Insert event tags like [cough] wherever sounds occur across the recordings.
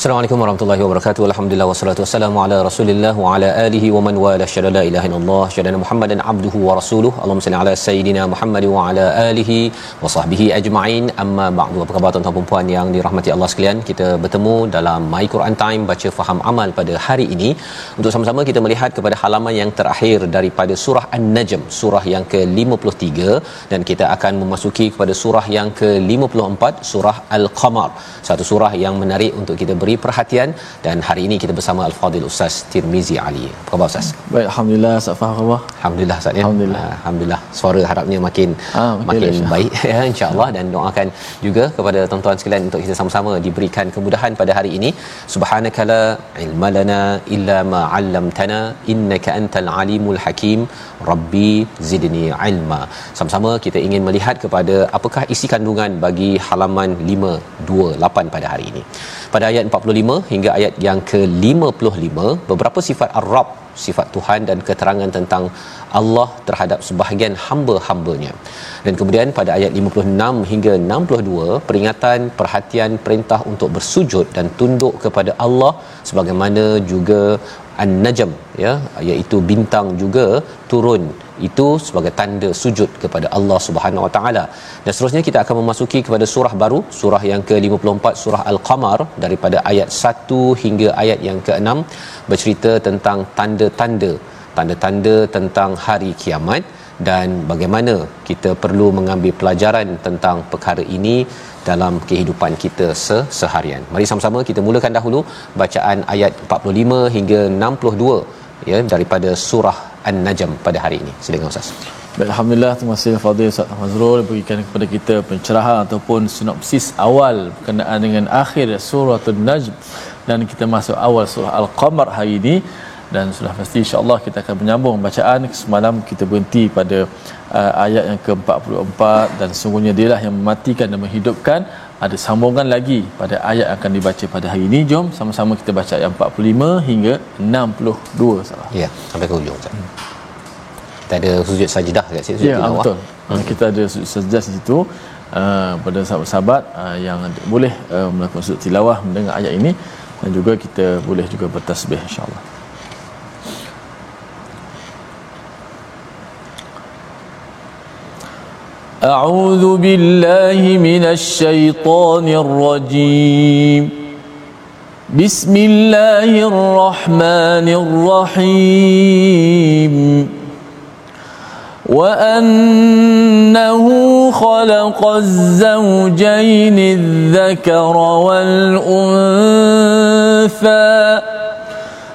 Assalamualaikum warahmatullahi wabarakatuh. Alhamdulillah wassalatu wassalamu ala Rasulillah wa ala alihi wa man wala syada la ilaha illallah syada Muhammadan abduhu wa rasuluh. Allahumma salli ala sayidina Muhammad wa ala alihi wa sahbihi ajma'in. Amma ba'du. Apa khabar tuan-tuan dan puan yang dirahmati Allah sekalian? Kita bertemu dalam My Quran Time baca faham amal pada hari ini untuk sama-sama kita melihat kepada halaman yang terakhir daripada surah An-Najm, surah yang ke-53 dan kita akan memasuki kepada surah yang ke-54, surah Al-Qamar. Satu surah yang menarik untuk kita beri perhatian dan hari ini kita bersama Al-Fadil Ustaz Tirmizi Ali. Apa khabar Ustaz? Baik, Alhamdulillah, Ustaz Faham khabar? Alhamdulillah Ustaz ya. Alhamdulillah. Ah, Alhamdulillah. Suara harapnya makin Ah, makin makin insya- baik [laughs] ya insya-Allah dan doakan juga kepada tuan-tuan sekalian untuk kita sama-sama diberikan kemudahan pada hari ini. Subhanakala ilmalana illa ma 'allamtana innaka antal alimul hakim. Rabbi zidni ilma. Sama-sama kita ingin melihat kepada apakah isi kandungan bagi halaman 528 pada hari ini. Pada ayat 45 hingga ayat yang ke-55 beberapa sifat Ar-Rabb sifat Tuhan dan keterangan tentang Allah terhadap sebahagian hamba-hambanya. Dan kemudian pada ayat 56 hingga 62 peringatan perhatian perintah untuk bersujud dan tunduk kepada Allah sebagaimana juga An-Najm ya iaitu bintang juga turun itu sebagai tanda sujud kepada Allah Subhanahu Wa Taala. Dan seterusnya kita akan memasuki kepada surah baru, surah yang ke-54 surah Al-Qamar daripada ayat 1 hingga ayat yang ke-6 bercerita tentang tanda-tanda tanda-tanda tentang hari kiamat dan bagaimana kita perlu mengambil pelajaran tentang perkara ini dalam kehidupan kita seharian. Mari sama-sama kita mulakan dahulu bacaan ayat 45 hingga 62 ya daripada surah An-Najm pada hari ini. Silakan Ustaz. Baik, Alhamdulillah. Terima kasih Fadil Ustaz Mazrul berikan kepada kita pencerahan ataupun sinopsis awal berkenaan dengan akhir surah An-Najm dan kita masuk awal surah Al-Qamar hari ini. Dan sudah pasti insya-Allah kita akan menyambung bacaan. Semalam kita berhenti pada uh, ayat yang ke-44 dan sungguhnya dialah yang mematikan dan menghidupkan ada sambungan lagi pada ayat akan dibaca pada hari ini jom sama-sama kita baca ayat 45 hingga 62 salah Ya, sampai ke hujung Ustaz. Kita ada sujud sajdah kat situ Ya, betul. Hmm. Kita ada sujud sajdah di situ uh, pada sahabat-sahabat uh, yang boleh uh, melakukan sujud tilawah mendengar ayat ini dan juga kita boleh juga bertasbih insya-Allah. أعوذ بالله من الشيطان الرجيم. بسم الله الرحمن الرحيم. وأنه خلق الزوجين الذكر والأنثى.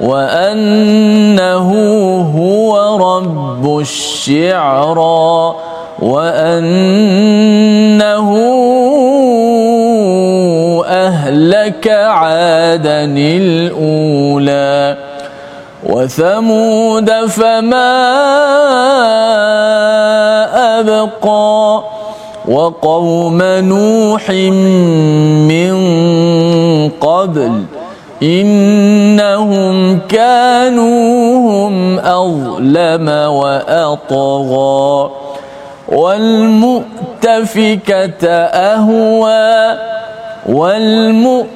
وأنه هو رب الشعرى وأنه أهلك عادا الأولى وثمود فما أبقى وقوم نوح من قبل إنهم كانوا هم أظلم وأطغى والمؤتفكة أهوى والمؤتفكة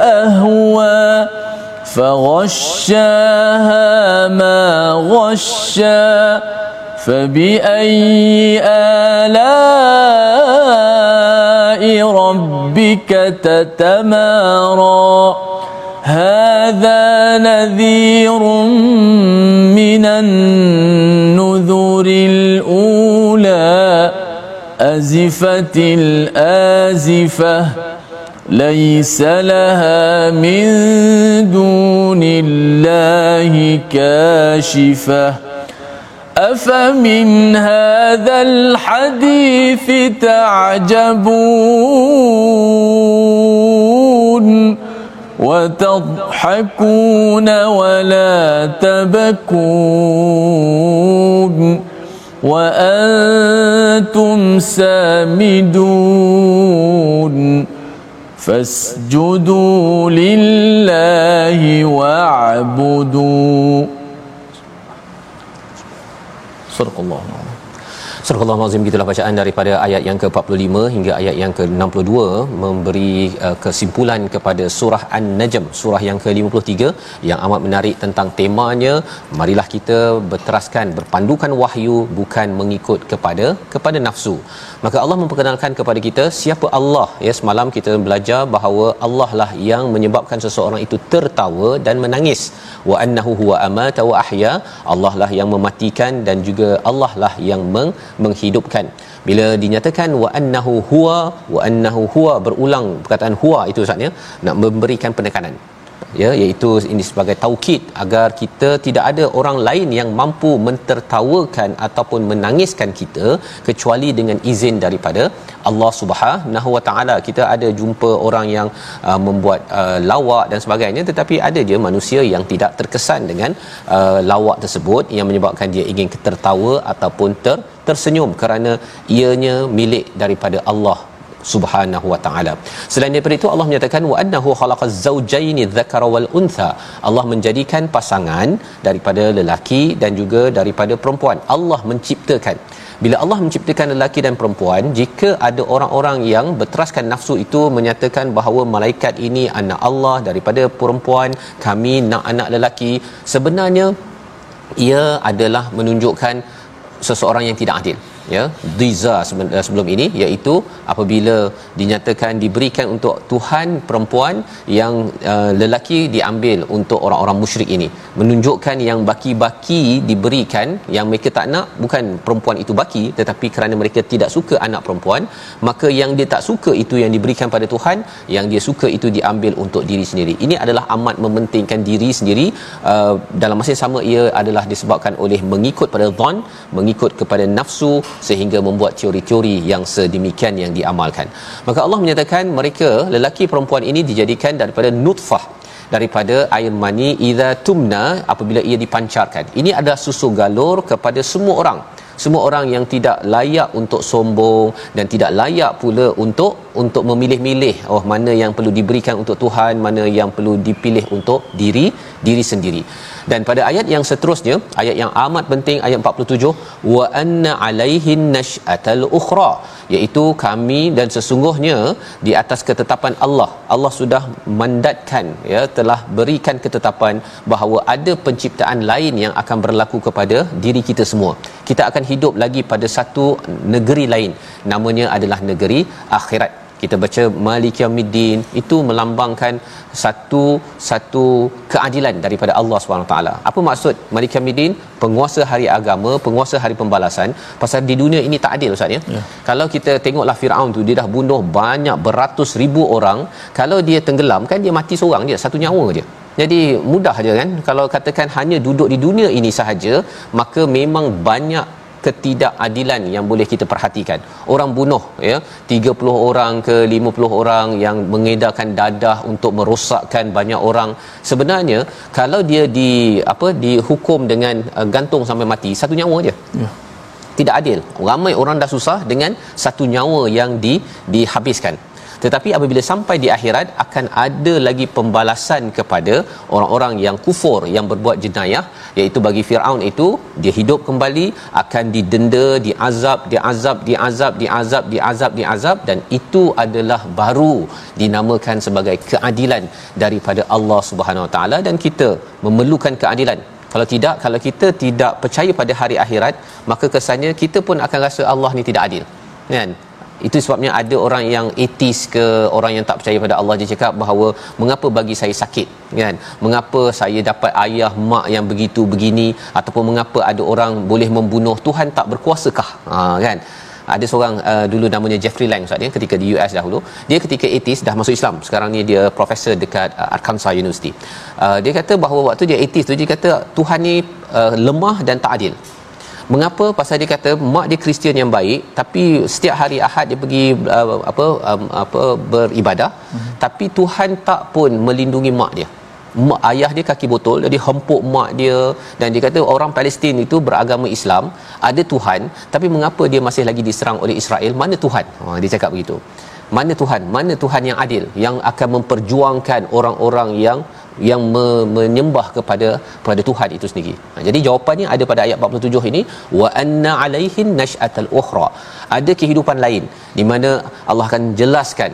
أهوى فغشاها ما غشا فبأي آلاء ربك تتمارى. هذا نذير من النذر الأولى. أزفت الآزفة ليس لها من دون الله كاشفة. أفمن هذا الحديث تعجبون وتضحكون ولا تبكون وأنتم سامدون فاسجدوا لله واعبدوا Surakallah. Surah Al-Azim gitulah bacaan daripada ayat yang ke-45 hingga ayat yang ke-62 memberi uh, kesimpulan kepada surah An-Najm surah yang ke-53 yang amat menarik tentang temanya marilah kita berteraskan berpandukan wahyu bukan mengikut kepada kepada nafsu Maka Allah memperkenalkan kepada kita siapa Allah. Ya semalam kita belajar bahawa Allah lah yang menyebabkan seseorang itu tertawa dan menangis. Wa annahu huwa amata wa ahya. Allah lah yang mematikan dan juga Allah lah yang meng- menghidupkan bila dinyatakan wa annahu huwa wa annahu huwa berulang perkataan huwa itu saatnya nak memberikan penekanan ya iaitu ini sebagai taukid agar kita tidak ada orang lain yang mampu mentertawakan ataupun menangiskan kita kecuali dengan izin daripada Allah Subhanahu Wa Taala. Kita ada jumpa orang yang uh, membuat uh, lawak dan sebagainya tetapi ada dia manusia yang tidak terkesan dengan uh, lawak tersebut. Yang menyebabkan dia ingin tertawa ataupun ter tersenyum kerana ianya milik daripada Allah subhanahu wa taala. Selain daripada itu Allah menyatakan wa annahu khalaqaz zawjaini dzakara wal untha. Allah menjadikan pasangan daripada lelaki dan juga daripada perempuan. Allah menciptakan. Bila Allah menciptakan lelaki dan perempuan, jika ada orang-orang yang berteraskan nafsu itu menyatakan bahawa malaikat ini anak Allah daripada perempuan, kami nak anak lelaki, sebenarnya ia adalah menunjukkan seseorang yang tidak adil ya diza eh, sebelum ini iaitu apabila dinyatakan diberikan untuk Tuhan perempuan yang uh, lelaki diambil untuk orang-orang musyrik ini. Menunjukkan yang baki-baki diberikan yang mereka tak nak bukan perempuan itu baki tetapi kerana mereka tidak suka anak perempuan maka yang dia tak suka itu yang diberikan pada Tuhan yang dia suka itu diambil untuk diri sendiri. Ini adalah amat mementingkan diri sendiri. Uh, dalam masa yang sama ia adalah disebabkan oleh mengikut pada zon mengikut kepada nafsu sehingga membuat teori-teori yang sedemikian yang diamalkan. Maka Allah menyatakan mereka lelaki perempuan ini dijadikan daripada nutfah daripada air mani idza tumna apabila ia dipancarkan. Ini adalah susu galur kepada semua orang semua orang yang tidak layak untuk sombong dan tidak layak pula untuk untuk memilih-milih. Oh mana yang perlu diberikan untuk Tuhan mana yang perlu dipilih untuk diri diri sendiri. Dan pada ayat yang seterusnya ayat yang amat penting ayat 47 wa anna alaihin nashatal ukhra iaitu kami dan sesungguhnya di atas ketetapan Allah. Allah sudah mandatkan ya telah berikan ketetapan bahawa ada penciptaan lain yang akan berlaku kepada diri kita semua. Kita akan hidup lagi pada satu negeri lain. Namanya adalah negeri akhirat kita baca Malik Yaumiddin itu melambangkan satu satu keadilan daripada Allah Subhanahu taala. Apa maksud Malik Yaumiddin? Penguasa hari agama, penguasa hari pembalasan. Pasal di dunia ini tak adil Ustaz ya. ya. Kalau kita tengoklah Firaun tu dia dah bunuh banyak beratus ribu orang, kalau dia tenggelam kan dia mati seorang je, satu nyawa je. Jadi mudah aja kan kalau katakan hanya duduk di dunia ini sahaja maka memang banyak ketidakadilan yang boleh kita perhatikan. Orang bunuh ya 30 orang ke 50 orang yang mengedarkan dadah untuk merosakkan banyak orang. Sebenarnya kalau dia di apa dihukum dengan uh, gantung sampai mati satu nyawa dia. Ya. Tidak adil. Ramai orang dah susah dengan satu nyawa yang di dihabiskan tetapi apabila sampai di akhirat akan ada lagi pembalasan kepada orang-orang yang kufur yang berbuat jenayah iaitu bagi Firaun itu dia hidup kembali akan didenda diazab diazab diazab diazab diazab diazab dan itu adalah baru dinamakan sebagai keadilan daripada Allah Subhanahu Wa Taala. Dan kita memerlukan keadilan. Kalau tidak kalau kita tidak percaya pada hari akhirat maka kesannya kita pun akan rasa Allah ni tidak adil. Kan itu sebabnya ada orang yang etis ke orang yang tak percaya pada Allah dia cakap bahawa mengapa bagi saya sakit kan? Mengapa saya dapat ayah mak yang begitu begini? Ataupun mengapa ada orang boleh membunuh Tuhan tak berkuasakah? Ha kan? Ada seorang uh, dulu namanya Jeffrey Lang Ustaz ya ketika di US dahulu. Dia ketika 80s dah masuk Islam. Sekarang ni dia profesor dekat uh, Arkansas University. Uh, dia kata bahawa waktu dia 80s tu dia kata Tuhan ni uh, lemah dan tak adil mengapa? Pasal dia kata mak dia Kristian yang baik tapi setiap hari Ahad dia pergi uh, apa um, apa beribadah. Hmm. tapi Tuhan tak pun melindungi mak dia. Mak ayah dia kaki botol jadi hempuk mak dia. Dan dia kata orang Palestin itu beragama Islam ada Tuhan tapi mengapa dia masih lagi diserang oleh Israel? Mana Tuhan? Ha, dia cakap begitu. Mana Tuhan? Mana Tuhan yang adil yang akan memperjuangkan orang-orang yang yang me- menyembah kepada kepada Tuhan itu sendiri. Ha, jadi jawapannya ada pada ayat 47 ini wa anna alaihin nash'atal ukhra. Ada kehidupan lain di mana Allah akan jelaskan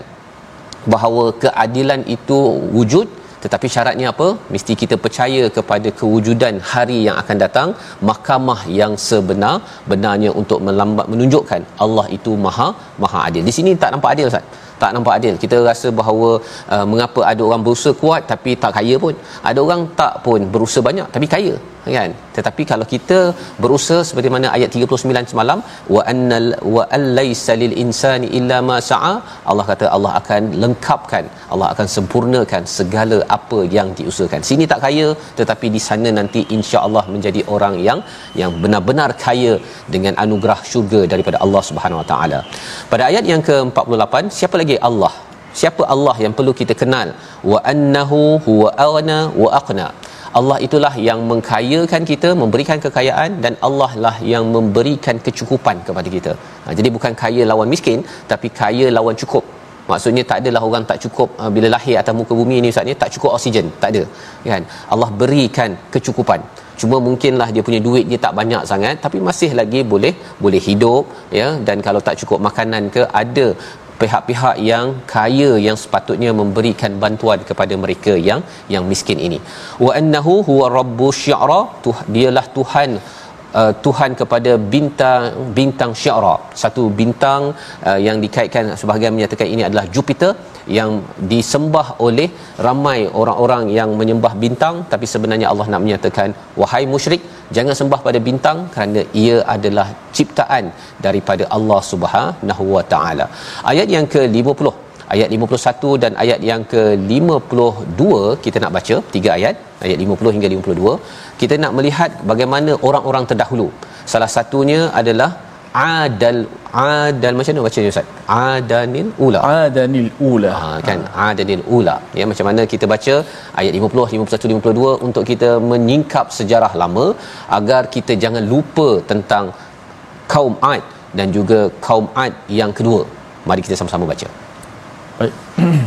bahawa keadilan itu wujud tetapi syaratnya apa mesti kita percaya kepada kewujudan hari yang akan datang mahkamah yang sebenar benarnya untuk melambat menunjukkan Allah itu maha maha adil di sini tak nampak adil Ustaz tak nampak adil. Kita rasa bahawa uh, mengapa ada orang berusaha kuat tapi tak kaya pun. Ada orang tak pun berusaha banyak tapi kaya kan? Tetapi kalau kita berusaha seperti mana ayat 39 semalam wa annal wa allaysa lil insani illa ma sa'a Allah kata Allah akan lengkapkan Allah akan sempurnakan segala apa yang diusahakan. Sini tak kaya tetapi di sana nanti insya-Allah menjadi orang yang yang benar-benar kaya dengan anugerah syurga daripada Allah Subhanahu Wa Taala. Pada ayat yang ke-48 siapa lagi Allah siapa Allah yang perlu kita kenal wa annahu huwa aghna wa aqna Allah itulah yang mengkayakan kita, memberikan kekayaan dan Allah lah yang memberikan kecukupan kepada kita. Ha, jadi bukan kaya lawan miskin, tapi kaya lawan cukup. Maksudnya tak adalah orang tak cukup uh, bila lahir atas muka bumi ni Ustaz ni tak cukup oksigen, tak ada. Kan? Allah berikan kecukupan. Cuma mungkinlah dia punya duit dia tak banyak sangat tapi masih lagi boleh boleh hidup ya dan kalau tak cukup makanan ke ada pihak-pihak yang kaya yang sepatutnya memberikan bantuan kepada mereka yang yang miskin ini. Wa annahu huwa rabbus syi'ra dialah tuhan uh, Tuhan kepada bintang bintang syara. Satu bintang uh, yang dikaitkan sebahagian menyatakan ini adalah Jupiter yang disembah oleh ramai orang-orang yang menyembah bintang. Tapi sebenarnya Allah nak menyatakan wahai musyrik jangan sembah pada bintang kerana ia adalah ciptaan daripada Allah Subhanahu wa taala. Ayat yang ke-50 ayat 51 dan ayat yang ke-52 kita nak baca tiga ayat. Ayat 50 hingga 52 kita nak melihat bagaimana orang-orang terdahulu. Salah satunya adalah adal adal macam mana bacanya ustaz? Adanil ula. Adanil ula. Ha, kan? Ha. adanil ula. Ya macam mana kita baca ayat 50 51 52 untuk kita menyingkap sejarah lama agar kita jangan lupa tentang kaum ad dan juga kaum ad yang kedua. Mari kita sama-sama baca. Baik. [clears throat]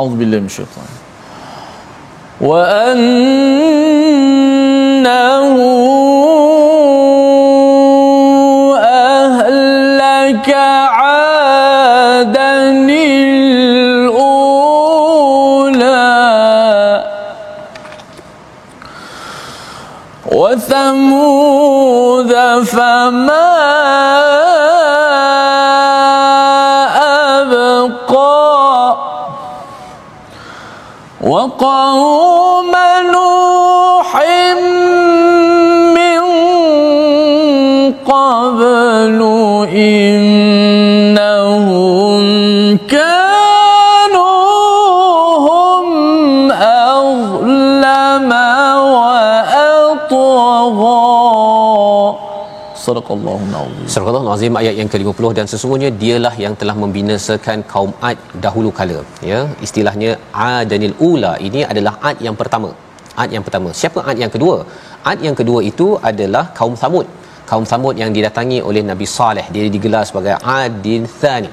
Auzubillahi وأنه أهلك عادا الأولى وثمود فما وقوم نوح من قبل إنهم كانوا Surah Al-Azim ayat yang ke-50 dan sesungguhnya dialah yang telah membinasakan kaum Ad dahulu kala. Ya istilahnya Adanil Ula. Ini adalah Ad yang pertama. Ad yang pertama. Siapa Ad yang kedua? Ad yang kedua itu adalah kaum Samud. Kaum Samud yang didatangi oleh Nabi Saleh. Dia digelar sebagai Adin Thani.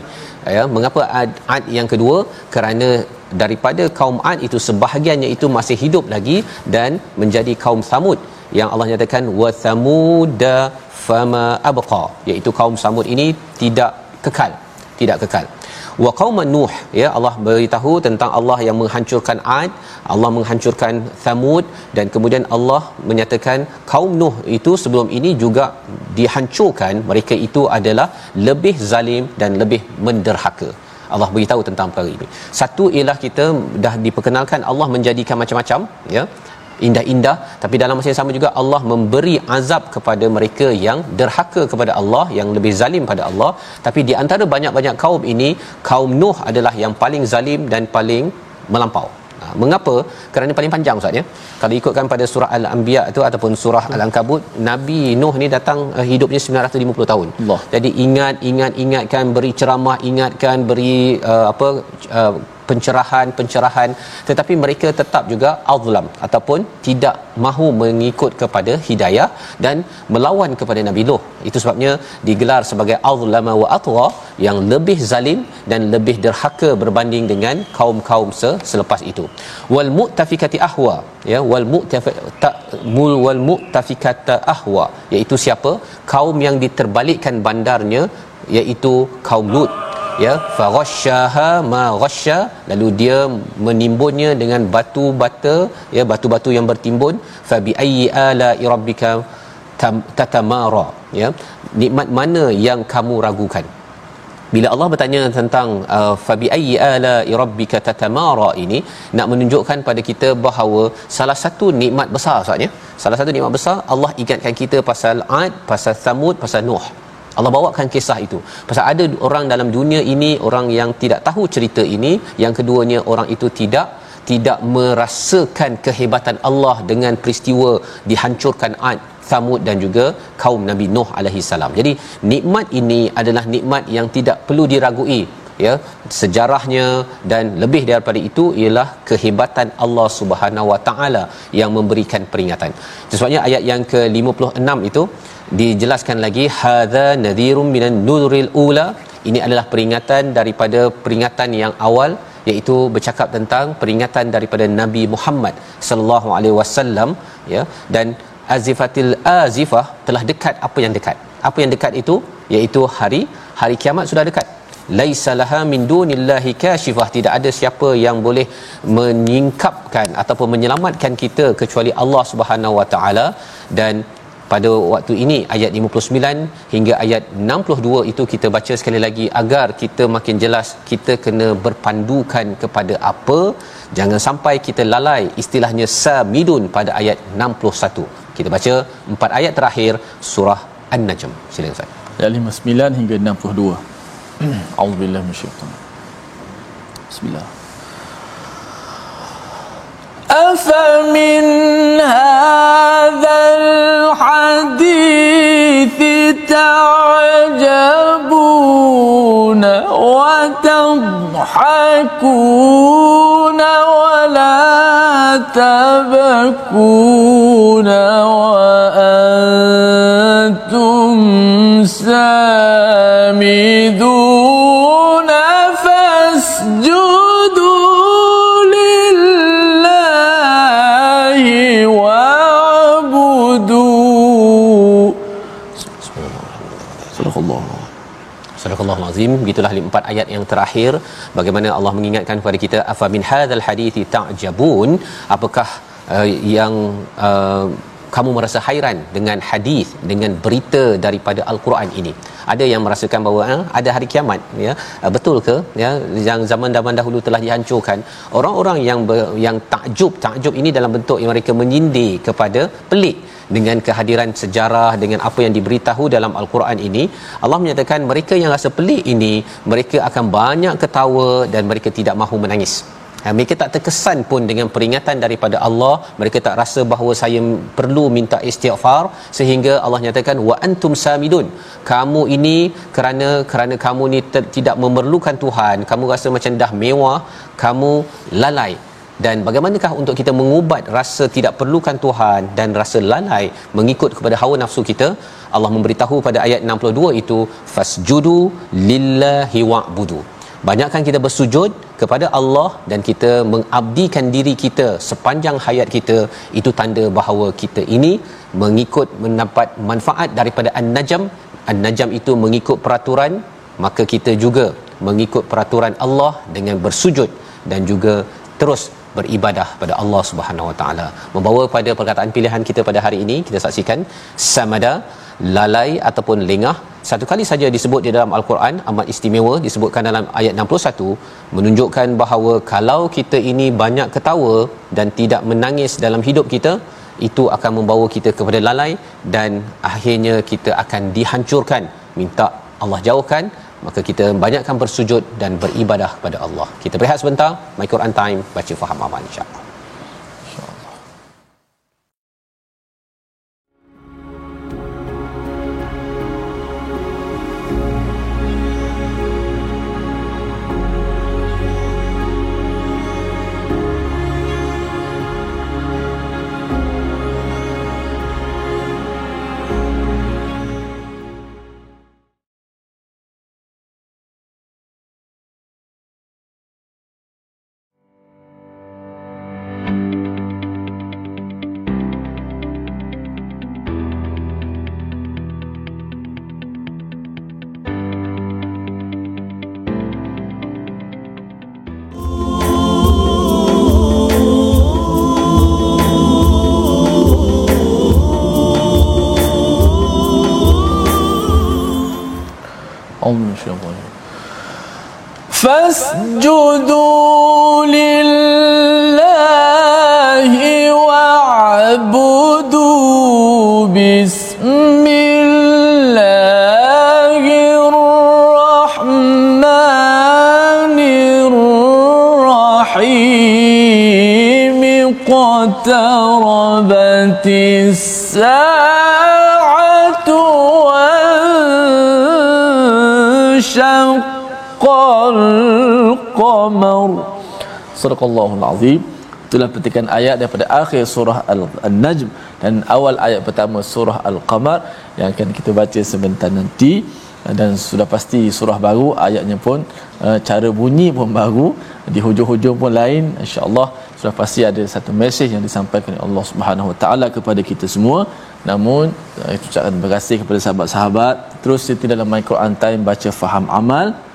Ya mengapa Ad, Ad yang kedua? Kerana daripada kaum Ad itu sebahagiannya itu masih hidup lagi dan menjadi kaum Samud. Yang Allah nyatakan wa thamuda fama abqa iaitu kaum Samud ini tidak kekal tidak kekal. Wa qauman nuh ya Allah beritahu tentang Allah yang menghancurkan Ad Allah menghancurkan Thamud dan kemudian Allah menyatakan kaum Nuh itu sebelum ini juga dihancurkan mereka itu adalah lebih zalim dan lebih menderhaka. Allah beritahu tentang perkara ini. Satu ialah kita dah diperkenalkan Allah menjadikan macam-macam ya indah-indah tapi dalam masa yang sama juga Allah memberi azab kepada mereka yang derhaka kepada Allah yang lebih zalim pada Allah tapi di antara banyak-banyak kaum ini kaum Nuh adalah yang paling zalim dan paling melampau Ha, mengapa? Kerana paling panjang Ustaz ya. Kalau ikutkan pada surah Al-Anbiya tu ataupun surah Al-Ankabut, Nabi Nuh ni datang uh, hidupnya 950 tahun. Allah. Jadi ingat ingat ingatkan beri ceramah, ingatkan beri uh, apa uh, pencerahan-pencerahan tetapi mereka tetap juga azlam ataupun tidak mahu mengikut kepada hidayah dan melawan kepada Nabi Nuh. Itu sebabnya digelar sebagai azlama wa atwa yang lebih zalim dan lebih derhaka berbanding dengan kaum-kaum selepas itu. Wal mu'tafikati ahwa ya wal mu'tafika mul wal mu'tafikata ahwa iaitu siapa? Kaum yang diterbalikkan bandarnya iaitu kaum Lut ya faghasyaha ma ghasya. Lalu dia menimbunnya dengan batu bata ya batu-batu yang bertimbun. Fa bi ayyi ala rabbika tatamara. Ya nikmat mana yang kamu ragukan? Bila Allah bertanya tentang uh, fa bi ayyi ala rabbika tatamara ini nak menunjukkan pada kita bahawa salah satu nikmat besar Ustaz ya. Salah satu nikmat besar Allah ingatkan kita pasal Ad pasal Thamud pasal Nuh Allah bawakan kisah itu. Pasal ada orang dalam dunia ini orang yang tidak tahu cerita ini, yang keduanya orang itu tidak tidak merasakan kehebatan Allah dengan peristiwa dihancurkan Ad, Thamud dan juga kaum Nabi Nuh alaihi salam. Jadi nikmat ini adalah nikmat yang tidak perlu diragui ya sejarahnya dan lebih daripada itu ialah kehebatan Allah Subhanahu Wa Taala yang memberikan peringatan. Sebabnya ayat yang ke-56 itu dijelaskan lagi hadza nadhirum minan nuril ula. Ini adalah peringatan daripada peringatan yang awal iaitu bercakap tentang peringatan daripada Nabi Muhammad sallallahu alaihi wasallam ya dan azifatil azifah telah dekat apa yang dekat. Apa yang dekat itu? Iaitu hari hari kiamat sudah dekat laisa laha min dunillahi kashifah. Tidak ada siapa yang boleh menyingkapkan ataupun menyelamatkan kita kecuali Allah Subhanahu wa taala. Dan pada waktu ini ayat 59 hingga ayat 62 itu kita baca sekali lagi agar kita makin jelas kita kena berpandukan kepada apa? Jangan sampai kita lalai istilahnya samidun pada ayat 61 kita baca empat ayat terakhir surah An-Najm. Silakan Ustaz. Ayat 59 hingga 62 auzubillahi minasyaitanir Bismillah أفمن هذا الحديث تعجبون وتضحكون ولا تبكون وأنتم سامدون؟ Sadaqallahul azim gitulah empat ayat yang terakhir. Bagaimana Allah mengingatkan kepada kita afa min hadzal hadithi ta'jabun? Apakah uh, yang uh, kamu merasa hairan dengan hadis dengan berita daripada al-Quran ini ada yang merasakan bahawa eh, ada hari kiamat ya. Uh, betul ke? Ya yang zaman-zaman dahulu telah dihancurkan. Orang-orang yang ber, yang takjub takjub ini dalam bentuk yang mereka menyindir kepada pelik dengan kehadiran sejarah dengan apa yang diberitahu dalam al-Quran ini Allah menyatakan mereka yang rasa pelik ini mereka akan banyak ketawa dan mereka tidak mahu menangis mereka tak terkesan pun dengan peringatan daripada Allah. Mereka tak rasa bahawa saya perlu minta istighfar sehingga Allah nyatakan wa antum samidun. Kamu ini kerana kerana kamu ni ter, tidak memerlukan Tuhan, kamu rasa macam dah mewah, kamu lalai. Dan bagaimanakah untuk kita mengubat rasa tidak perlukan Tuhan dan rasa lalai mengikut kepada hawa nafsu kita? Allah memberitahu pada ayat 62 itu fasjudu lillahi wa'budu banyakkan kita bersujud kepada Allah dan kita mengabdikan diri kita sepanjang hayat kita itu tanda bahawa kita ini mengikut mendapat manfaat daripada an-najm an-najm itu mengikut peraturan maka kita juga mengikut peraturan Allah dengan bersujud dan juga terus beribadah pada Allah Subhanahu Wa Taala. Membawa pada perkataan pilihan kita pada hari ini kita saksikan samada lalai ataupun lengah satu kali saja disebut di dalam al-Quran amat istimewa disebutkan dalam ayat 61 menunjukkan bahawa kalau kita ini banyak ketawa dan tidak menangis dalam hidup kita itu akan membawa kita kepada lalai dan akhirnya kita akan dihancurkan minta Allah jauhkan maka kita banyakkan bersujud dan beribadah kepada Allah. Kita berehat sebentar, My Quran Time, baca faham amal insya-Allah. فاسجدوا لله واعبدوا بسم الله الرحمن الرحيم. اقتربت الساعة وانشق qamar Surakallahul Azim. Itulah petikan ayat daripada akhir surah Al-Najm Dan awal ayat pertama surah Al-Qamar Yang akan kita baca sebentar nanti. Dan sudah pasti surah baru Ayatnya pun eh, cara bunyi pun baru. Di hujung-hujung pun lain InsyaAllah. Sudah pasti ada satu mesej Yang disampaikan Allah Subhanahu Wa Taala kepada kita semua. Namun Saya ucapkan terima kasih kepada sahabat-sahabat. Terus di dalam Al-Quran Time Baca Faham Amal.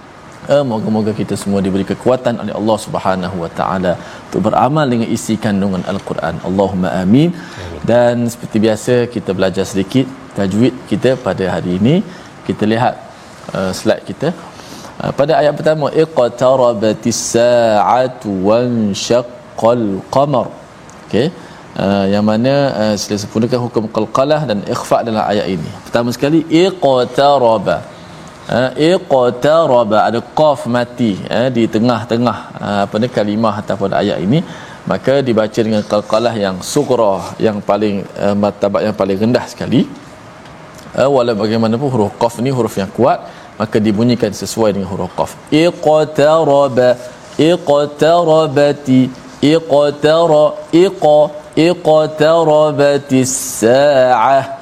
Eh, moga-moga kita semua diberi kekuatan oleh Allah Subhanahu Wa Taala untuk beramal dengan isi kandungan Al-Quran. Allahumma amin. Dan seperti biasa kita belajar sedikit tajwid kita pada hari ini. Kita lihat uh, slide kita. Uh, pada ayat pertama iqtarabatis sa'atu wanshaqqal qamar. Okey. Uh, yang mana uh, sila sempurnakan hukum qalqalah dan ikhfa dalam ayat ini. Pertama sekali iqtaraba iqtaraba ada qaf mati eh, di tengah-tengah eh, apa ni kalimah ataupun ayat ini. Maka dibaca dengan qalqalah yang sughra yang paling eh, martabat yang paling rendah sekali. Eh, walau bagaimanapun huruf qaf ni huruf yang kuat maka dibunyikan sesuai dengan huruf qaf. Iqtaraba iqtarabati iqtara iqa iqtarabatis sa'ah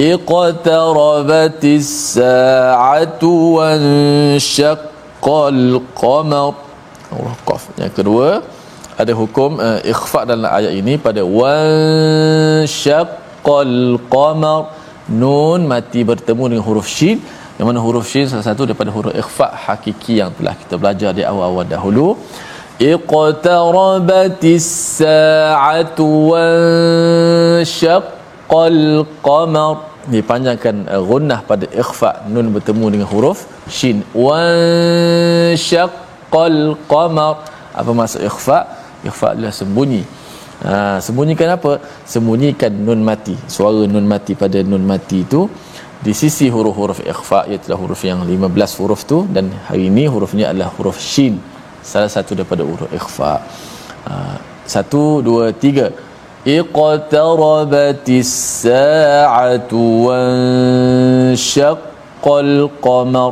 اقتربت الساعة وانشق القمر Qaf. Yang kedua ada hukum uh, ikhfa dalam ayat ini pada wansyaqqal qamar nun mati bertemu dengan huruf shin yang mana huruf shin salah satu daripada huruf ikhfa hakiki yang telah kita belajar di awal-awal dahulu iqtarabatis sa'atu wansyaq syaqqal qamar. Dipanjangkan uh, gunnah pada ikhfa nun bertemu dengan huruf shin. Wa syaqqal qamar. Apa maksud ikhfa? Ikhfa adalah sembunyi. Ha, sembunyikan apa? Sembunyikan nun mati. Suara nun mati pada nun mati itu di sisi huruf-huruf ikhfa iaitu huruf yang 15 huruf tu dan hari ini hurufnya adalah huruf shin. Salah satu daripada huruf ikhfa. Uh, satu dua tiga sa'atu wanshaqqal qamar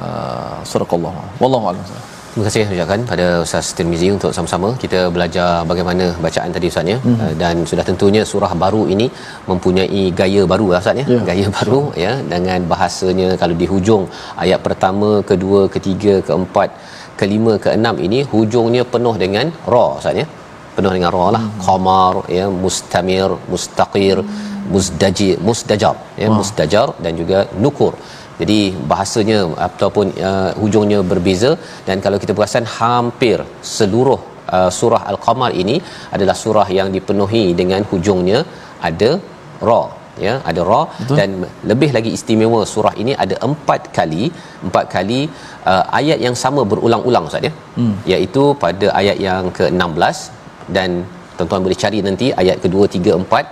uh, surah Allah wallahu a'lam Terima kasih ucapkan pada Ustaz Tirmizi untuk sama-sama kita belajar bagaimana bacaan tadi Ustaz ya. Mm-hmm. dan sudah tentunya surah baru ini mempunyai gaya baru lah Ustaz ya. Yeah. gaya baru ya dengan bahasanya kalau di hujung ayat pertama, kedua, ketiga, keempat, kelima, keenam ini hujungnya penuh dengan ra Ustaz ya penuh dengan ra lah mm-hmm. qamar ya mustamir, mustaqir, mm-hmm. musdajir, musdajar ya wow. musdajar dan juga nukur jadi bahasanya ataupun uh, hujungnya berbeza dan kalau kita perasan hampir seluruh uh, surah al-qamar ini adalah surah yang dipenuhi dengan hujungnya ada ra ya ada ra Betul. dan lebih lagi istimewa surah ini ada empat kali empat kali uh, ayat yang sama berulang-ulang ustaz ya hmm. iaitu pada ayat yang ke-16 dan tuan-tuan boleh cari nanti ayat kedua tiga empat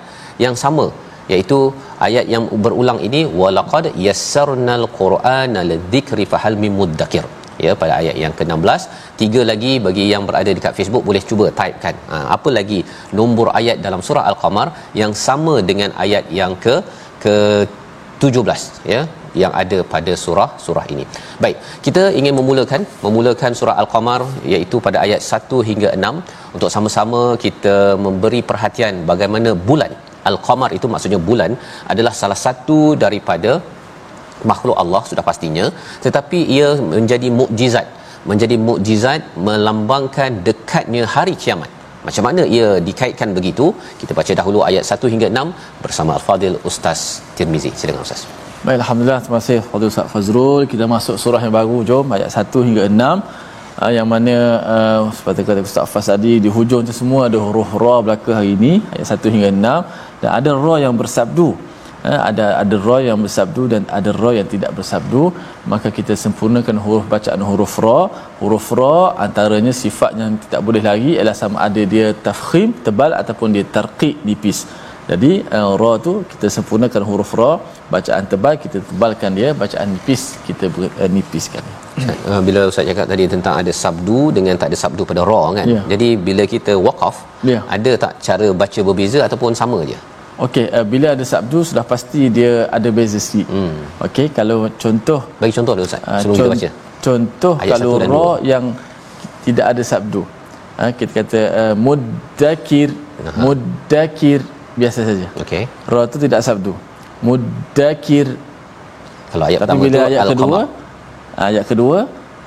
yang sama. Iaitu ayat yang berulang ini walaqad yassarnal qur'ana lidzikri fahal mim muddakir. Ya pada ayat yang ke-16 tiga lagi bagi yang berada dekat Facebook boleh cuba type kan. Ha, apa lagi? Nombor ayat dalam surah al-qamar yang sama dengan ayat yang ke ke 17 ya yang ada pada surah surah ini. Baik, kita ingin memulakan memulakan surah Al-Qamar iaitu pada ayat 1 hingga 6 untuk sama-sama kita memberi perhatian bagaimana bulan. Al-Qamar itu maksudnya bulan adalah salah satu daripada makhluk Allah sudah pastinya. Tetapi ia menjadi mukjizat menjadi mukjizat melambangkan dekatnya hari kiamat. Macam mana ia dikaitkan begitu? Kita baca dahulu ayat 1 hingga 6 bersama Al-Fadil Ustaz Tirmizi. Silakan Ustaz Baik, Alhamdulillah, terima kasih Fadil Ustaz Fazrul. Kita masuk surah yang baru, jom, ayat 1 hingga 6 uh, yang mana uh, seperti kata Ustaz Fas tadi di hujung tu semua ada huruf ra belaka hari ini ayat 1 hingga 6 dan ada ra yang bersabdu. Uh, ada ada ra yang bersabdu dan ada ra yang tidak bersabdu. Maka kita sempurnakan huruf bacaan huruf ra. Huruf ra antaranya sifat yang tidak boleh lagi ialah sama ada dia tafkhim tebal ataupun dia tarqiq nipis jadi uh, ra tu kita sempurnakan huruf ra bacaan tebal kita tebalkan dia bacaan nipis kita uh, nipiskan uh, bila ustaz cakap tadi tentang ada sabdu dengan tak ada sabdu pada ra kan yeah. jadi bila kita waqaf yeah. ada tak cara baca berbeza ataupun sama je Okey, uh, bila ada sabdu sudah pasti dia ada beza sikit. Hmm. Okey, kalau contoh bagi contoh dulu Ustaz sebelum uh, con- kita baca. Contoh Ayat kalau ra yang tidak ada sabdu. Uh, kita kata uh, muddakir, muddakir biasa saja. Okey. Ra tu tidak sabdu. Muddakir. Kalau ayat Tapi bila ayat kedua, ayat kedua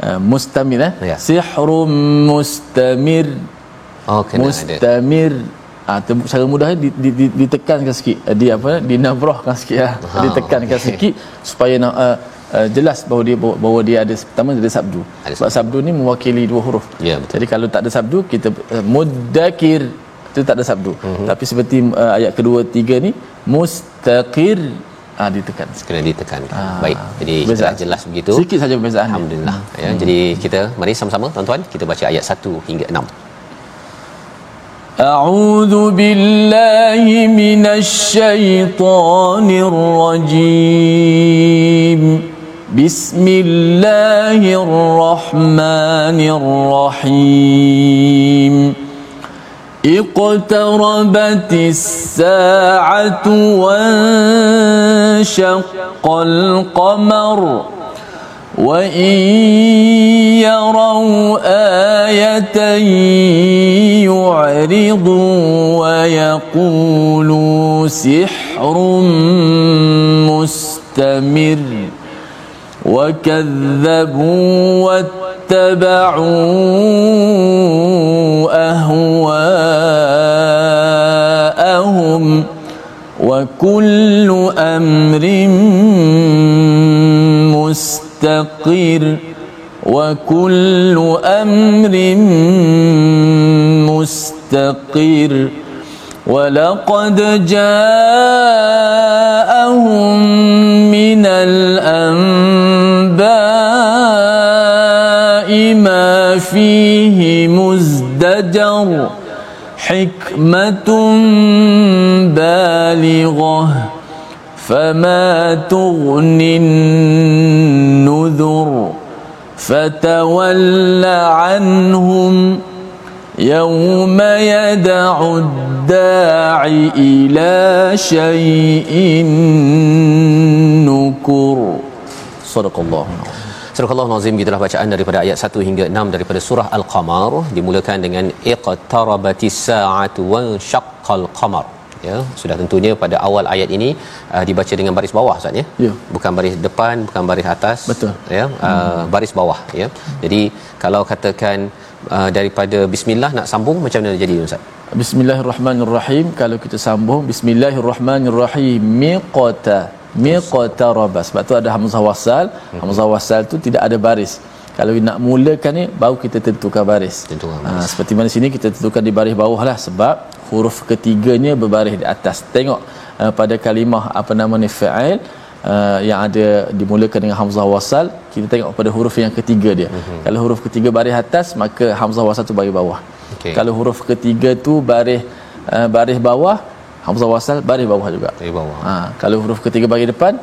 uh, mustamir eh. Ya. Sihrum mustamir. Oh, kena mustamir. Ah, ha, cara mudahnya di, di, di, ditekankan sikit. Uh, di apa? Dinabrahkan sikit lah. Ha, ditekankan okay. sikit supaya nak uh, Uh, jelas bahawa dia bahawa dia ada pertama ada sabdu. Ada Sebab sabdu ni mewakili dua huruf. Ya, betul. Jadi kalau tak ada sabdu kita uh, muddakir itu tak ada sabdu uh-huh. tapi seperti uh, ayat kedua tiga ni mustaqir ah ditekan kena ditekan ah, baik jadi sudah jelas begitu sikit saja perbezaan alhamdulillah hmm. ya jadi kita mari sama-sama tuan-tuan kita baca ayat 1 hingga 6 أعوذ بالله من الشيطان الرجيم بسم الله الرحمن الرحيم اقتربت الساعة وانشق القمر وإن يروا آية يعرضوا ويقولوا سحر مستمر وكذبوا واتبعوا أهواءهم وكل أمر مستقر وكل أمر مستقر ولقد جاءهم من الأنباء ما فيه مزدجر حكمة بالغة فما تغني النذر فتول عنهم يوم يدع الداعي إلى شيء نكر. صدق الله. Allah Nazim gitulah bacaan daripada ayat 1 hingga 6 daripada surah Al-Qamar. Dimulakan dengan iqtarabatis sa'atu wa syaqqal qamar. Ya sudah tentunya pada awal ayat ini uh, dibaca dengan baris bawah Ustaz ya? Ya. Bukan baris depan bukan baris atas. Betul. ya uh, hmm. baris bawah ya. Jadi kalau katakan uh, daripada bismillah nak sambung macam mana jadi Ustaz? Bismillahirrahmanirrahim. Kalau kita sambung Bismillahirrahmanirrahim. Miqata miqataraba sebab tu ada hamzah wasal hamzah wasal tu tidak ada baris kalau nak mulakan ni baru kita tentukan baris. Tentukan ha, seperti mana sini kita tentukan di baris bawah lah sebab huruf ketiganya berbaris di atas. Tengok uh, pada kalimah apa nama ni fa'il uh, yang ada dimulakan dengan hamzah wasal, kita tengok pada huruf yang ketiga dia. Uh-huh. Kalau huruf ketiga baris atas, maka hamzah wasal tu baris bawah. Okay. Kalau huruf ketiga tu baris uh, baris bawah, hamzah wasal baris bawah juga. Baris bawah. Ha, kalau huruf ketiga baris depan,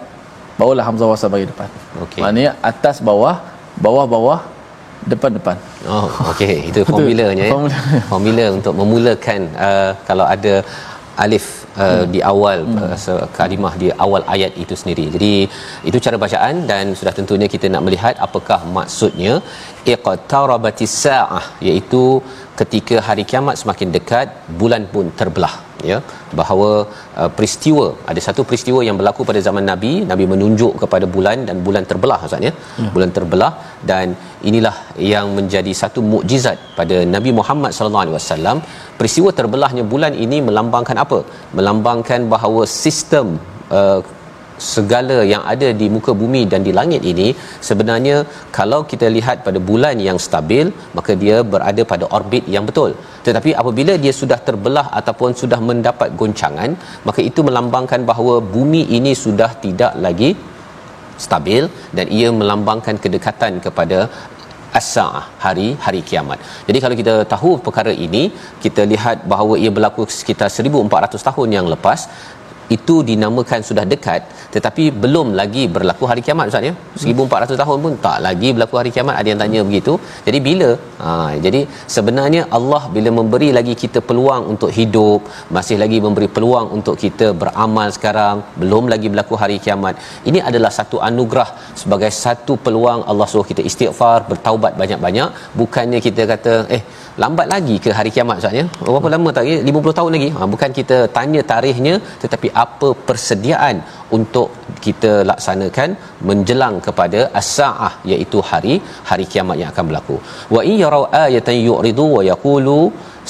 bawalah hamzah wasal baris depan. Okay. Maknanya atas bawah, bawah-bawah, depan-depan. Oh, okey. [laughs] Itu formulanya ya. Formula. Formula untuk memulakan uh, kalau ada alif uh, hmm. di awal hmm. uh, kalimah di awal ayat itu sendiri. Jadi itu cara bacaan dan sudah tentunya kita nak melihat apakah maksudnya iqtarabatis saah iaitu ketika hari kiamat semakin dekat bulan pun terbelah ya bahawa uh, peristiwa ada satu peristiwa yang berlaku pada zaman nabi. Nabi menunjuk kepada bulan dan bulan terbelah maksudnya ya. bulan terbelah dan inilah yang menjadi satu mukjizat pada nabi Muhammad sallallahu alaihi wasallam. Peristiwa terbelahnya bulan ini melambangkan apa? Melambangkan bahawa sistem uh, segala yang ada di muka bumi dan di langit ini sebenarnya kalau kita lihat pada bulan yang stabil maka dia berada pada orbit yang betul tetapi apabila dia sudah terbelah ataupun sudah mendapat goncangan maka itu melambangkan bahawa bumi ini sudah tidak lagi stabil dan ia melambangkan kedekatan kepada as-saah hari hari kiamat. Jadi kalau kita tahu perkara ini, kita lihat bahawa ia berlaku sekitar 1400 tahun yang lepas itu dinamakan sudah dekat tetapi belum lagi berlaku hari kiamat ustaz ya. 1400 tahun pun tak lagi berlaku hari kiamat. Ada yang tanya begitu. Jadi bila? Ha jadi sebenarnya Allah bila memberi lagi kita peluang untuk hidup masih lagi memberi peluang untuk kita beramal sekarang belum lagi berlaku hari kiamat. Ini adalah satu anugerah sebagai satu peluang Allah suruh kita istighfar bertaubat banyak-banyak. Bukannya kita kata eh lambat lagi ke hari kiamat ustaz ya? Berapa lama tak 50 tahun lagi. Ha, bukan kita tanya tarikhnya tetapi apa persediaan untuk kita laksanakan menjelang kepada as-saah iaitu hari hari kiamat yang akan berlaku. Wa in yarau ayatan yu'ridu wa yaqulu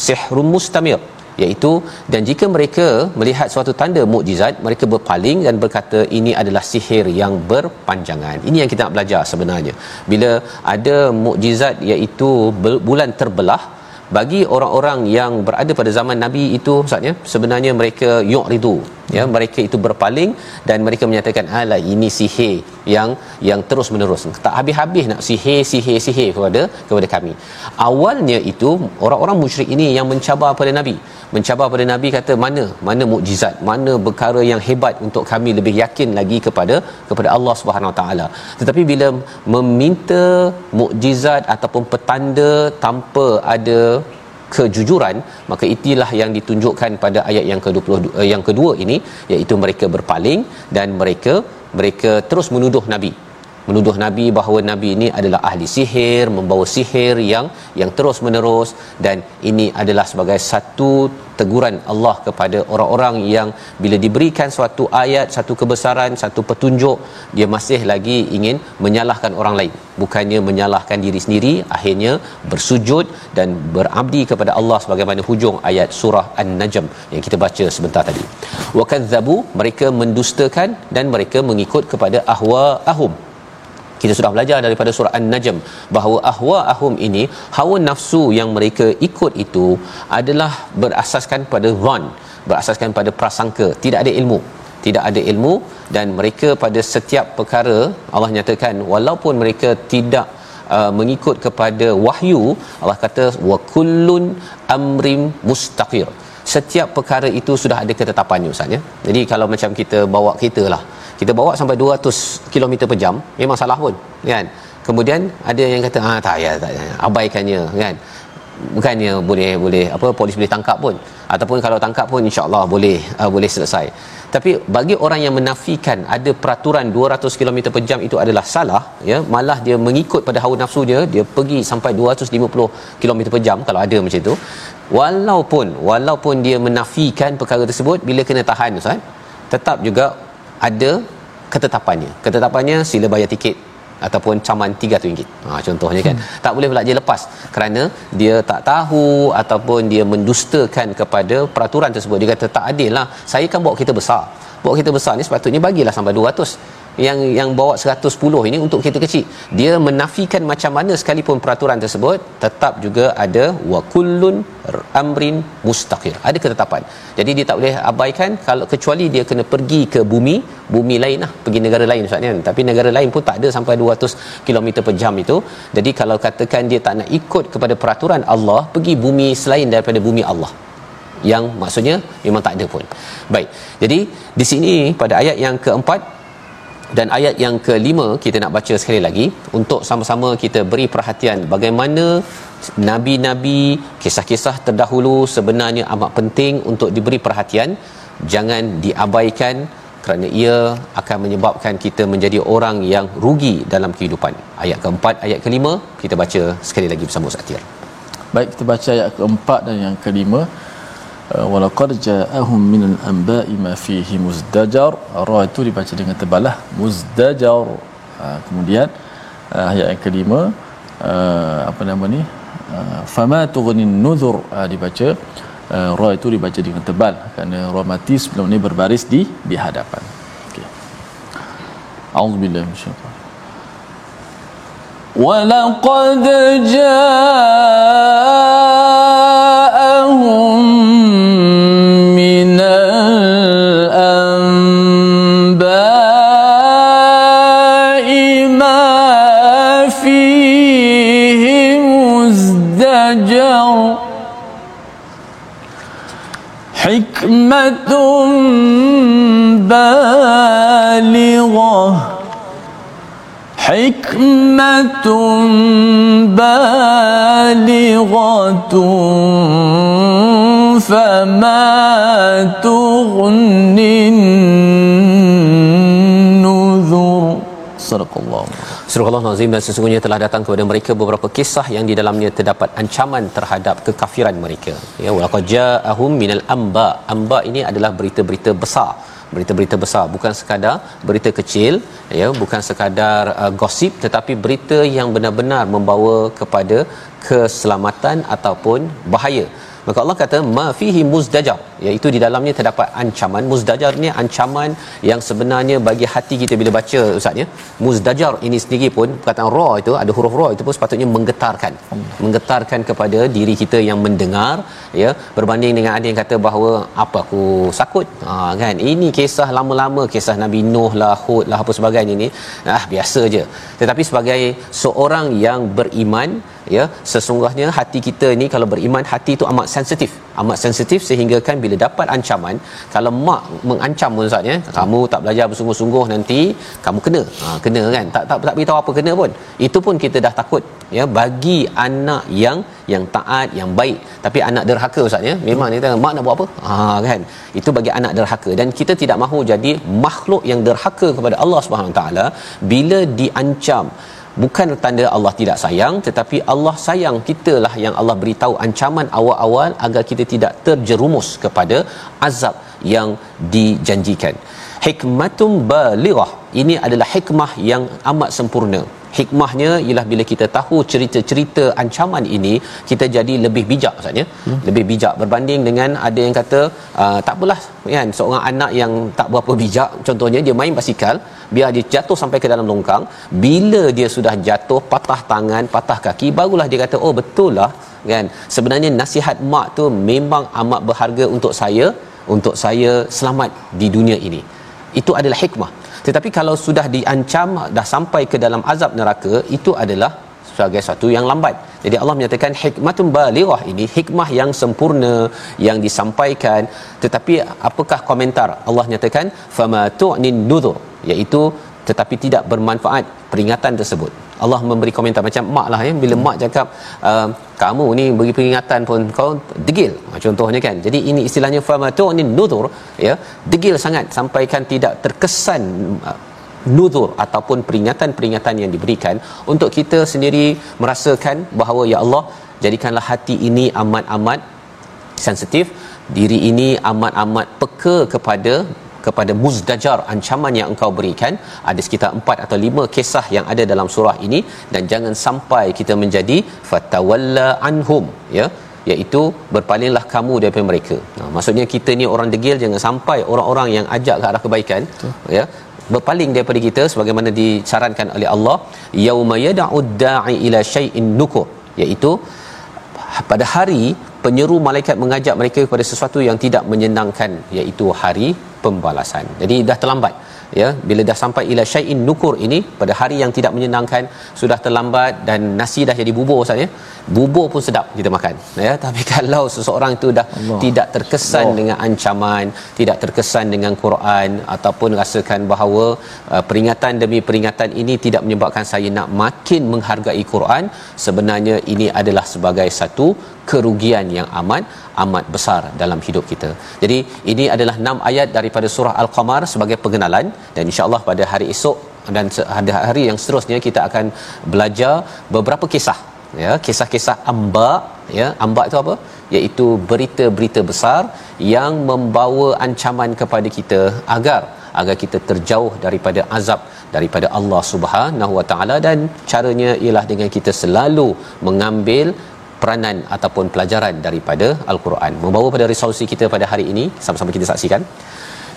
sihrun mustamir. Iaitu dan jika mereka melihat suatu tanda mukjizat mereka berpaling dan berkata ini adalah sihir yang berpanjangan. Ini yang kita nak belajar sebenarnya. Bila ada mukjizat iaitu bulan terbelah bagi orang-orang yang berada pada zaman nabi itu maksudnya sebenarnya mereka yu'ridu ya mereka itu berpaling dan mereka menyatakan alah ini sihir yang yang terus menerus tak habis-habis nak sihir sihir sihir kepada kepada kami. Awalnya itu orang-orang musyrik ini yang mencabar pada nabi. Mencabar pada nabi kata mana mana mukjizat? Mana perkara yang hebat untuk kami lebih yakin lagi kepada kepada Allah Subhanahu taala? Tetapi bila meminta mukjizat ataupun petanda tanpa ada kejujuran maka itilah yang ditunjukkan pada ayat yang ke-20 uh, yang kedua ini iaitu mereka berpaling dan mereka mereka terus menuduh nabi menuduh nabi bahawa nabi ini adalah ahli sihir membawa sihir yang yang terus menerus dan ini adalah sebagai satu teguran Allah kepada orang-orang yang bila diberikan suatu ayat satu kebesaran satu petunjuk dia masih lagi ingin menyalahkan orang lain. Bukannya menyalahkan diri sendiri akhirnya bersujud dan berabdi kepada Allah sebagaimana hujung ayat surah An-Najm yang kita baca sebentar tadi. Wa kadzabu mereka mendustakan dan mereka mengikut kepada ahwa ahum kita sudah belajar daripada surah An-Najm bahawa ahwa ahum ini hawa nafsu yang mereka ikut itu adalah berasaskan pada zon berasaskan pada prasangka. Tidak ada ilmu. Tidak ada ilmu dan mereka pada setiap perkara Allah nyatakan walaupun mereka tidak uh, mengikut kepada wahyu Allah kata wa kullun amrim mustaqir. Setiap perkara itu sudah ada ketetapannya ustaz ya. Jadi kalau macam kita bawa kereta lah kita bawa sampai 200 km per jam memang salah pun kan? Kemudian ada yang kata ah tak ya tak ya. abaikannya kan? Bukannya boleh boleh apa polis boleh tangkap pun. Ataupun kalau tangkap pun insyaallah boleh uh, boleh selesai. Tapi bagi orang yang menafikan ada peraturan 200 km per jam itu adalah salah ya malah dia mengikut pada hawa nafsu dia dia pergi sampai 250 km per jam kalau ada macam itu walaupun walaupun dia menafikan perkara tersebut bila kena tahan ustaz tetap juga ada ketetapannya ketetapannya sila bayar tiket ataupun caman RM300. Ha contohnya kan. Hmm. Tak boleh pula dia lepas kerana dia tak tahu ataupun dia mendustakan kepada peraturan tersebut. Dia kata tak adil lah. Saya kan bawa kita besar. Bawa kita besar ni sepatutnya bagilah sampai 200 yang yang bawa 110 ini untuk kereta kecil. Dia menafikan macam mana sekalipun peraturan tersebut tetap juga ada wa kullun amrin mustaqir. Ada ketetapan. Jadi dia tak boleh abaikan kalau kecuali dia kena pergi ke bumi bumi lain lah. Pergi negara lain ustaz kan. Tapi negara lain pun tak ada sampai 200 km per jam itu. Jadi kalau katakan dia tak nak ikut kepada peraturan Allah pergi bumi selain daripada bumi Allah. Yang maksudnya memang tak ada pun. Baik. Jadi di sini pada ayat yang keempat dan ayat yang kelima kita nak baca sekali lagi. Untuk sama-sama kita beri perhatian bagaimana nabi-nabi kisah-kisah terdahulu sebenarnya amat penting untuk diberi perhatian. Jangan diabaikan kerana ia akan menyebabkan kita menjadi orang yang rugi dalam kehidupan. Ayat keempat ayat kelima kita baca sekali lagi bersama Ustaz Tir baik kita baca ayat keempat dan yang kelima walaqad ja'ahum minal anba'i ma fihi muzdajar ra itu dibaca dengan tebalah muzdajar uh, kemudian uh, ayat yang kelima uh, apa nama ni uh, fama tughnin nuzur uh, dibaca uh, ra itu dibaca dengan tebal kerana ra mati sebelum ni berbaris di di hadapan okey auzubillahi minasyaitanir ولقد جاءهم حكمة بالغة فما تغني النذر صدق الله Surah Allah Nazim dan sesungguhnya telah datang kepada mereka beberapa kisah yang di dalamnya terdapat ancaman terhadap kekafiran mereka. Ya walaqad ja'ahum minal amba. Amba ini adalah berita-berita besar. Berita-berita besar bukan sekadar berita kecil ya bukan sekadar uh, gosip tetapi berita yang benar-benar membawa kepada keselamatan ataupun bahaya maka Allah kata ma fihi muzdajar iaitu di dalamnya terdapat ancaman. Muzdajar ni ancaman yang sebenarnya bagi hati kita bila baca ustaz ya. Muzdajar ini sendiri pun perkataan ra itu ada huruf ra itu pun sepatutnya menggetarkan. Menggetarkan kepada diri kita yang mendengar ya. Berbanding dengan ada yang kata bahawa apa aku sakut? Ha, kan? Ini kisah lama-lama kisah Nabi Nuh lah Hud lah apa sebagainya ni. Ah biasa je. Tetapi sebagai seorang yang beriman ya sesungguhnya hati kita ni kalau beriman hati itu amat sensitif. Amat sensitif sehingga kan bila dapat ancaman kalau mak mengancam ustaz ya kamu tak belajar bersungguh-sungguh nanti kamu kena. Ha, kena kan? Tak tak tak beritahu apa kena pun. Itu pun kita dah takut ya. Bagi anak yang yang taat yang baik. Tapi anak derhaka ustaz ya. Memang ni mak nak buat apa? Ha kan? Itu bagi anak derhaka. Dan kita tidak mahu jadi makhluk yang derhaka kepada Allah Subhanahu taala bila diancam bukan tanda Allah tidak sayang tetapi Allah sayang kitalah yang Allah beritahu ancaman awal-awal agar kita tidak terjerumus kepada azab yang dijanjikan. Hikmatum balighah ini adalah hikmah yang amat sempurna hikmahnya ialah bila kita tahu cerita-cerita ancaman ini kita jadi lebih bijak maksudnya hmm. lebih bijak berbanding dengan ada yang kata uh, tak apalah kan? Seorang anak yang tak berapa bijak contohnya dia main basikal biar dia jatuh sampai ke dalam longkang bila dia sudah jatuh patah tangan patah kaki barulah dia kata oh betul lah kan? Sebenarnya nasihat mak tu memang amat berharga untuk saya untuk saya selamat di dunia ini. Itu adalah hikmah tetapi kalau sudah diancam dah sampai ke dalam azab neraka itu adalah sebagai satu yang lambat. Jadi Allah menyatakan hikmatun balighah ini hikmah yang sempurna yang disampaikan. Tetapi apakah komentar? Allah nyatakan fama tu'nin nudhur iaitu tetapi tidak bermanfaat peringatan tersebut Allah memberi komentar macam mak lah ya. Bila mak cakap uh, kamu ni beri peringatan pun kau degil. Ha, contohnya kan. Jadi ini istilahnya famatun nudur ya. Degil sangat sampaikan tidak terkesan uh, nuzur ataupun peringatan-peringatan yang diberikan. Untuk kita sendiri merasakan bahawa ya Allah jadikanlah hati ini amat-amat sensitif diri ini amat-amat peka kepada kepada muzdajar ancaman yang engkau berikan ada sekitar 4 atau 5 kisah yang ada dalam surah ini dan jangan sampai kita menjadi fatawalla anhum ya iaitu berpalinglah kamu daripada mereka. Nah, maksudnya kita ni orang degil jangan sampai orang-orang yang ajak ke arah kebaikan Betul. ya berpaling daripada kita sebagaimana disarankan oleh Allah yauma yad'u da'i ila syai'in nukur iaitu pada hari penyeru malaikat mengajak mereka kepada sesuatu yang tidak menyenangkan iaitu hari pembalasan. Jadi dah terlambat ya bila dah sampai ila syai'in nukur ini pada hari yang tidak menyenangkan sudah terlambat dan nasi dah jadi bubur ustaz ya bubur pun sedap kita makan ya tapi [laughs] kalau seseorang itu dah Allah. tidak terkesan Allah. dengan ancaman tidak terkesan dengan Quran ataupun rasakan bahawa uh, peringatan demi peringatan ini tidak menyebabkan saya nak makin menghargai Quran sebenarnya ini adalah sebagai satu kerugian yang amat amat besar dalam hidup kita. Jadi ini adalah 6 ayat daripada surah Al-Qamar sebagai pengenalan dan insya-Allah pada hari esok dan pada hari yang seterusnya kita akan belajar beberapa kisah ya kisah-kisah amba ya amba itu apa iaitu berita-berita besar yang membawa ancaman kepada kita agar agar kita terjauh daripada azab daripada Allah Subhanahu Wa Taala dan caranya ialah dengan kita selalu mengambil peranan ataupun pelajaran daripada al-Quran. Membawa pada resolusi kita pada hari ini sama-sama kita saksikan.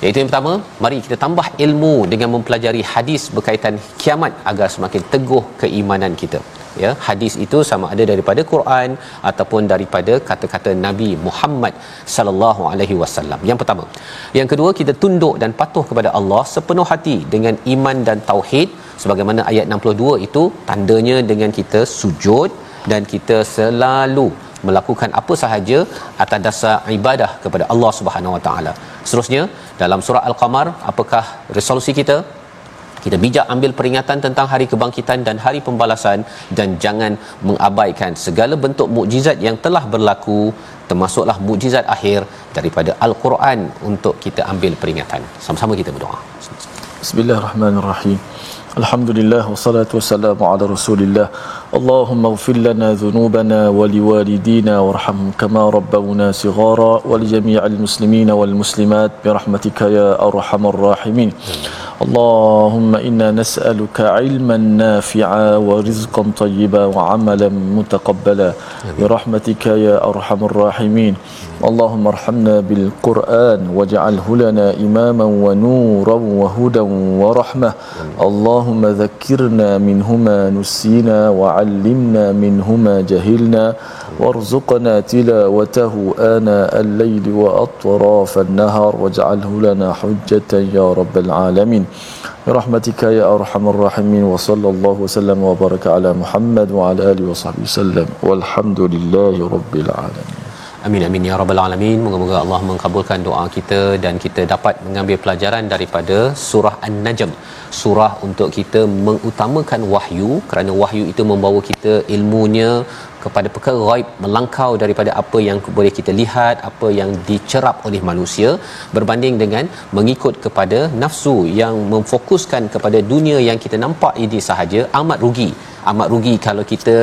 Iaitu yang pertama, mari kita tambah ilmu dengan mempelajari hadis berkaitan kiamat agar semakin teguh keimanan kita. Ya, hadis itu sama ada daripada Quran ataupun daripada kata-kata Nabi Muhammad sallallahu alaihi wasallam. Yang pertama. Yang kedua, kita tunduk dan patuh kepada Allah sepenuh hati dengan iman dan tauhid sebagaimana ayat 62 itu tandanya dengan kita sujud dan kita selalu melakukan apa sahaja atas dasar ibadah kepada Allah Subhanahu Wa Taala. Seterusnya dalam surah Al-Qamar apakah resolusi kita? Kita bijak ambil peringatan tentang hari kebangkitan dan hari pembalasan dan jangan mengabaikan segala bentuk mukjizat yang telah berlaku termasuklah mukjizat akhir daripada Al-Quran untuk kita ambil peringatan. Sama-sama kita berdoa. Bismillahirrahmanirrahim. الحمد لله والصلاة والسلام على رسول الله اللهم اغفر لنا ذنوبنا ولوالدينا وارحمهم كما ربونا صغارا ولجميع المسلمين والمسلمات برحمتك يا أرحم الراحمين اللهم إنا نسألك علما نافعا ورزقا طيبا وعملا متقبلا برحمتك يا أرحم الراحمين اللهم ارحمنا بالقرآن واجعله لنا إماما ونورا وهدى ورحمة. اللهم ذكرنا منهما نسينا وعلمنا منهما جهلنا. وارزقنا تلاوته آناء الليل وأطراف النهار. واجعله لنا حجة يا رب العالمين. برحمتك يا أرحم الراحمين. وصلى الله وسلم وبارك على محمد وعلى آله وصحبه وسلم. والحمد لله رب العالمين. Amin amin ya rabbal alamin. Moga-moga Allah mengabulkan doa kita dan kita dapat mengambil pelajaran daripada surah An-Najm. Surah untuk kita mengutamakan wahyu kerana wahyu itu membawa kita ilmunya kepada perkara ghaib melangkau daripada apa yang boleh kita lihat apa yang dicerap oleh manusia berbanding dengan mengikut kepada nafsu yang memfokuskan kepada dunia yang kita nampak ini sahaja amat rugi amat rugi kalau kita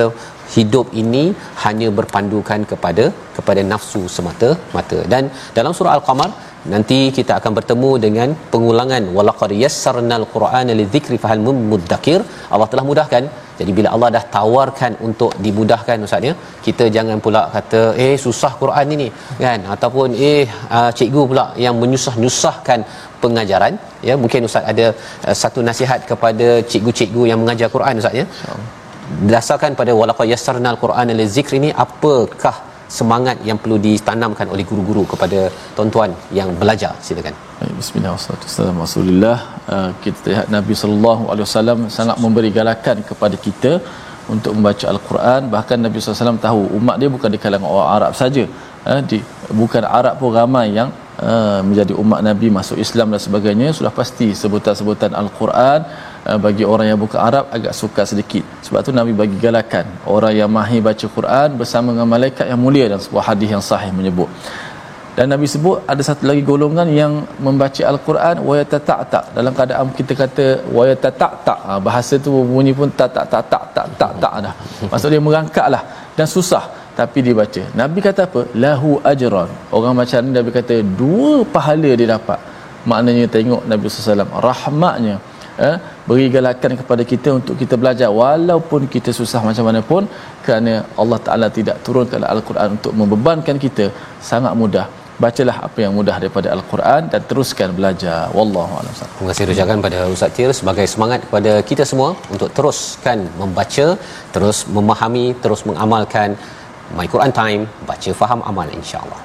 hidup ini hanya berpandukan kepada kepada nafsu semata-mata. Dan dalam surah al-qamar nanti kita akan bertemu dengan pengulangan walaqad yassarnal qur'ana lidzikri fahal muddakir. Allah telah mudahkan. Jadi bila Allah dah tawarkan untuk dimudahkan ustaz ya kita jangan pula kata eh susah Quran ini kan? Ataupun eh uh, cikgu pula yang menyusah-nyusahkan pengajaran ya. Mungkin ustaz ada uh, satu nasihat kepada cikgu-cikgu yang mengajar Quran ustaz ya. Berdasarkan pada walaqad yassarnal qur'ana lizikr ini apakah semangat yang perlu ditanamkan oleh guru-guru kepada tuan-tuan yang belajar? Silakan. Bismillahirrahmanirrahim. Uh, kita lihat Nabi sallallahu alaihi wasallam sangat memberi galakan kepada kita untuk membaca al-Quran. Bahkan Nabi sallallahu alaihi wasallam tahu umat dia bukan di kalangan orang Arab saja. Uh, di bukan Arab pun ramai yang uh, menjadi umat Nabi masuk Islam dan sebagainya sudah pasti sebutan-sebutan al-Quran uh, bagi orang yang bukan Arab agak sukar sedikit. Sebab tu Nabi bagi galakan orang yang mahir baca Quran bersama dengan malaikat yang mulia dan sebuah hadis yang sahih menyebut. Dan Nabi sebut ada satu lagi golongan yang membaca al-Quran wa yatata'ta dalam keadaan kita kata wa yatata'ta ha, bahasa tu bunyi pun tak tak tak tak tak tak tak dah maksud dia merangkaklah dan susah tapi dia baca. Nabi kata apa? Lahu ajran. Orang macam ni Nabi kata dua pahala dia dapat. Maknanya tengok Nabi SAW rahmatnya eh, beri galakan kepada kita untuk kita belajar. Walaupun kita susah macam mana pun kerana Allah Ta'ala tidak turunkan Al-Quran untuk membebankan kita sangat mudah. Bacalah apa yang mudah daripada al-Quran dan teruskan belajar. Wallahu a'lam. Terima kasih rujakan pada Ustaz Tir sebagai semangat kepada kita semua untuk teruskan membaca terus memahami terus mengamalkan My Quran Time baca faham amal insya-Allah